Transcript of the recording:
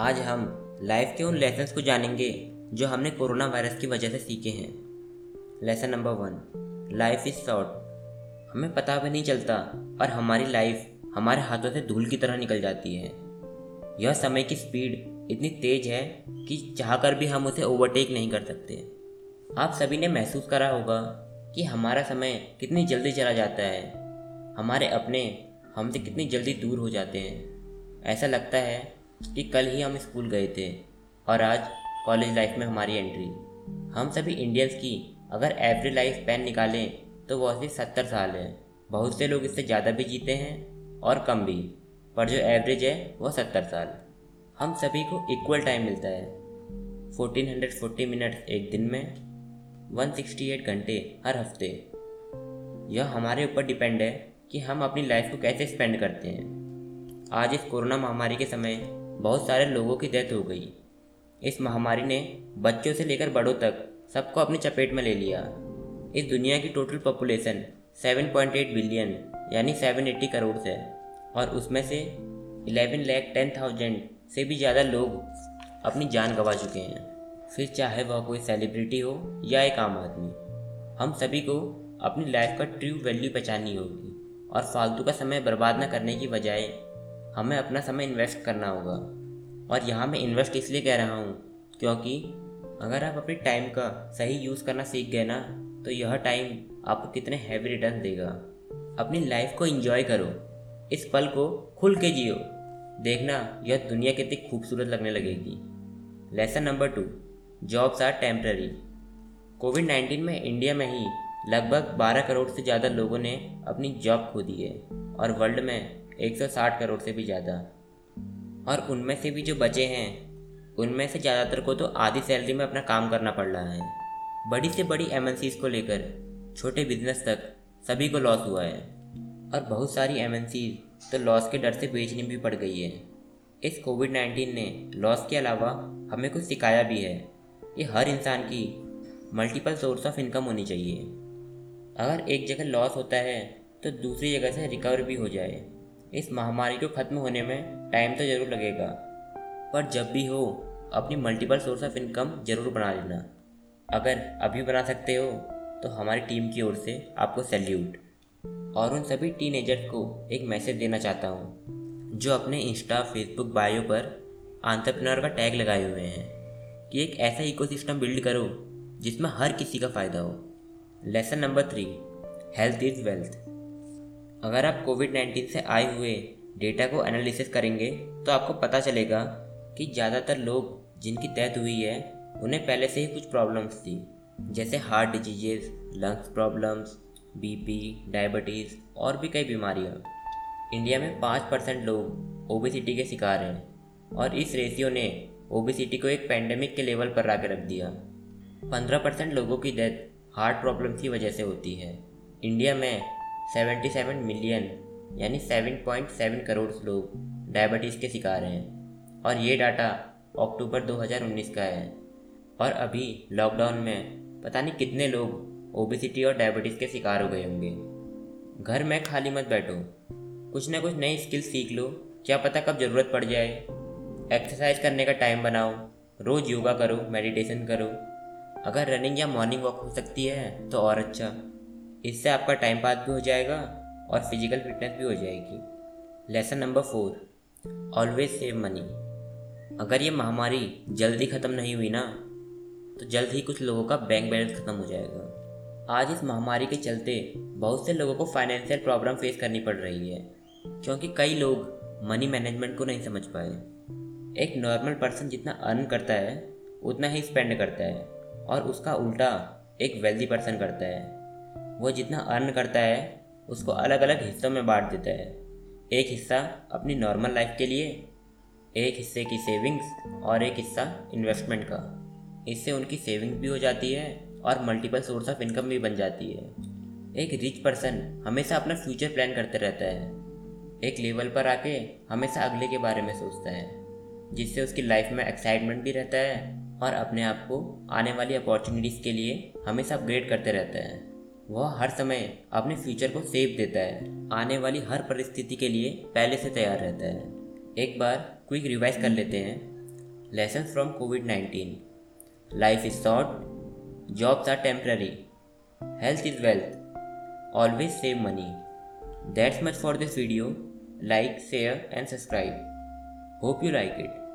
आज हम लाइफ के उन लेसन्स को जानेंगे जो हमने कोरोना वायरस की वजह से सीखे हैं। Lesson number one life is short हमें पता भी नहीं चलता और हमारी लाइफ हमारे हाथों से धूल की तरह निकल जाती है। यह समय की स्पीड इतनी तेज है कि चाहकर भी हम उसे ओवरटेक नहीं कर सकते। आप सभी ने महसूस करा होगा कि हमारा समय कितनी जल्दी चला जाता है। हमारे अपने हमसे कितनी जल्दी दूर हो जाते हैं। ऐसा लगता है कि कल ही हम स्कूल गए थे और आज कॉलेज लाइफ में हमारी एंट्री। हम सभी इंडियंस की अगर एवरेज लाइफ स्पैन निकालें तो वह सिर्फ़ सत्तर साल है। बहुत से लोग इससे ज़्यादा भी जीते हैं और कम भी, पर जो एवरेज है वह सत्तर साल। हम सभी को इक्वल टाइम मिलता है। फोर्टीन हंड्रेड फोर्टी मिनट एक दिन में वन सिक्सटी एट घंटे हर हफ़्ते। यह हमारे ऊपर डिपेंड है कि हम अपनी लाइफ को कैसे स्पेंड करते हैं। आज इस कोरोना महामारी के समय बहुत सारे लोगों की डेथ हो गई। इस महामारी ने बच्चों से लेकर बड़ों तक सबको अपनी चपेट में ले लिया। इस दुनिया की टोटल पॉपुलेशन 7.8 बिलियन यानी 780 करोड़ है और उसमें से 11 लाख टेन थाउज़ेंड से भी ज़्यादा लोग अपनी जान गंवा चुके हैं। फिर चाहे वह कोई सेलिब्रिटी हो या एक आम आदमी, हम सभी को अपनी लाइफ का ट्रू वैल्यू पहचाननी होगी, और फालतू का समय बर्बाद न करने की बजाय हमें अपना समय इन्वेस्ट करना होगा। और यहाँ मैं इन्वेस्ट इसलिए कह रहा हूँ क्योंकि अगर आप अपने टाइम का सही यूज़ करना सीख गए ना तो यह टाइम आपको कितने हैवी रिटर्न देगा। अपनी लाइफ को इंजॉय करो। इस पल को खुल के जियो। देखना, यह दुनिया कितनी खूबसूरत लगने लगेगी। Lesson number two jobs are temporary covid nineteen में इंडिया में ही लगभग 12 करोड़ से ज़्यादा लोगों ने अपनी जॉब खो दी है और वर्ल्ड में 160 करोड़ से भी ज़्यादा। और उनमें से भी जो बचे हैं, उनमें से ज़्यादातर को तो आधी सैलरी में अपना काम करना पड़ रहा है। बड़ी से बड़ी एम को लेकर छोटे बिज़नेस तक सभी को लॉस हुआ है। और बहुत सारी एम तो लॉस के डर से बेचनी भी पड़ गई है। इस कोविड नाइन्टीन ने लॉस के अलावा हमें कुछ सिखाया भी है कि हर इंसान की मल्टीपल सोर्स ऑफ़ इनकम होनी चाहिए। अगर एक जगह लॉस होता है तो दूसरी जगह से रिकवर भी हो जाए। इस महामारी को ख़त्म होने में टाइम तो ज़रूर लगेगा। पर जब भी हो, अपनी मल्टीपल सोर्स ऑफ़ इनकम ज़रूर बना लेना। अगर अभी बना सकते हो तो हमारी टीम की ओर से आपको सैल्यूट और उन सभी टीनेजर्स को एक मैसेज देना चाहता हूँ, जो अपने इंस्टा फेसबुक बायो पर आंट्रप्रनर का टैग लगाए हुए हैं, कि एक ऐसा इकोसिस्टम बिल्ड करो, जिसमें हर किसी का फ़ायदा हो। Lesson number three health is wealth अगर आप कोविड नाइन्टीन से आए हुए डेटा को एनालिसिस करेंगे तो आपको पता चलेगा कि ज़्यादातर लोग जिनकी डेथ हुई है, उन्हें पहले से ही कुछ प्रॉब्लम्स थी। जैसे heart diseases lungs problems BP diabetes और भी कई बीमारियाँ। इंडिया में पाँच परसेंट लोग ओबेसिटी के शिकार हैं और इस रेशियो ने ओबेसिटी को एक पैंडमिक के लेवल पर ला रख दिया। पंद्रह परसेंट लोगों की डेथ हार्ट प्रॉब्लम की वजह से होती है। इंडिया में 77 मिलियन, यानी 7.7 करोड़ लोग डायबिटीज़ के शिकार हैं। और ये डाटा अक्टूबर 2019 का है। और अभी लॉकडाउन में पता नहीं कितने लोग ओबिसिटी और डायबिटीज़ के शिकार हो गए होंगे। घर में खाली मत बैठो। कुछ ना कुछ नई स्किल सीख लो। क्या पता कब ज़रूरत पड़ जाए। एक्सरसाइज करने का टाइम बनाओ। रोज़ योगा करो, मेडिटेशन करो। अगर रनिंग या मॉर्निंग वॉक हो सकती है तो और अच्छा। इससे आपका टाइम पास भी हो जाएगा और फ़िज़िकल फिटनेस भी हो जाएगी। Lesson number four always save money अगर ये महामारी जल्दी ख़त्म नहीं हुई ना तो जल्द ही कुछ लोगों का बैंक बैलेंस ख़त्म हो जाएगा। आज इस महामारी के चलते बहुत से लोगों को फाइनेंशियल प्रॉब्लम फेस करनी पड़ रही है, क्योंकि कई लोग मनी मैनेजमेंट को नहीं समझ पाए। एक नॉर्मल पर्सन जितना अर्न करता है, उतना ही स्पेंड करता है, और उसका उल्टा एक वेल्दी पर्सन करता है। वो जितना अर्न करता है, उसको अलग अलग हिस्सों में बांट देता है। एक हिस्सा अपनी नॉर्मल लाइफ के लिए, एक हिस्से की सेविंग्स और एक हिस्सा इन्वेस्टमेंट का। इससे उनकी सेविंग भी हो जाती है और मल्टीपल सोर्स ऑफ़ इनकम भी बन जाती है। एक रिच पर्सन हमेशा अपना फ्यूचर प्लान करते रहता है। एक लेवल पर आके हमेशा अगले के बारे में सोचता है, जिससे उसकी लाइफ में एक्साइटमेंट भी रहता है और अपने आप को आने वाली अपॉर्चुनिटीज़ के लिए हमेशा अपग्रेड करते रहता है। वह हर समय अपने फ्यूचर को सेफ़ देता है। आने वाली हर परिस्थिति के लिए पहले से तैयार रहता है। एक बार क्विक रिवाइज कर लेते हैं। Lesson from covid nineteen life is short jobs are temporary health is wealth always save money that's much for this video like share and subscribe hope you like it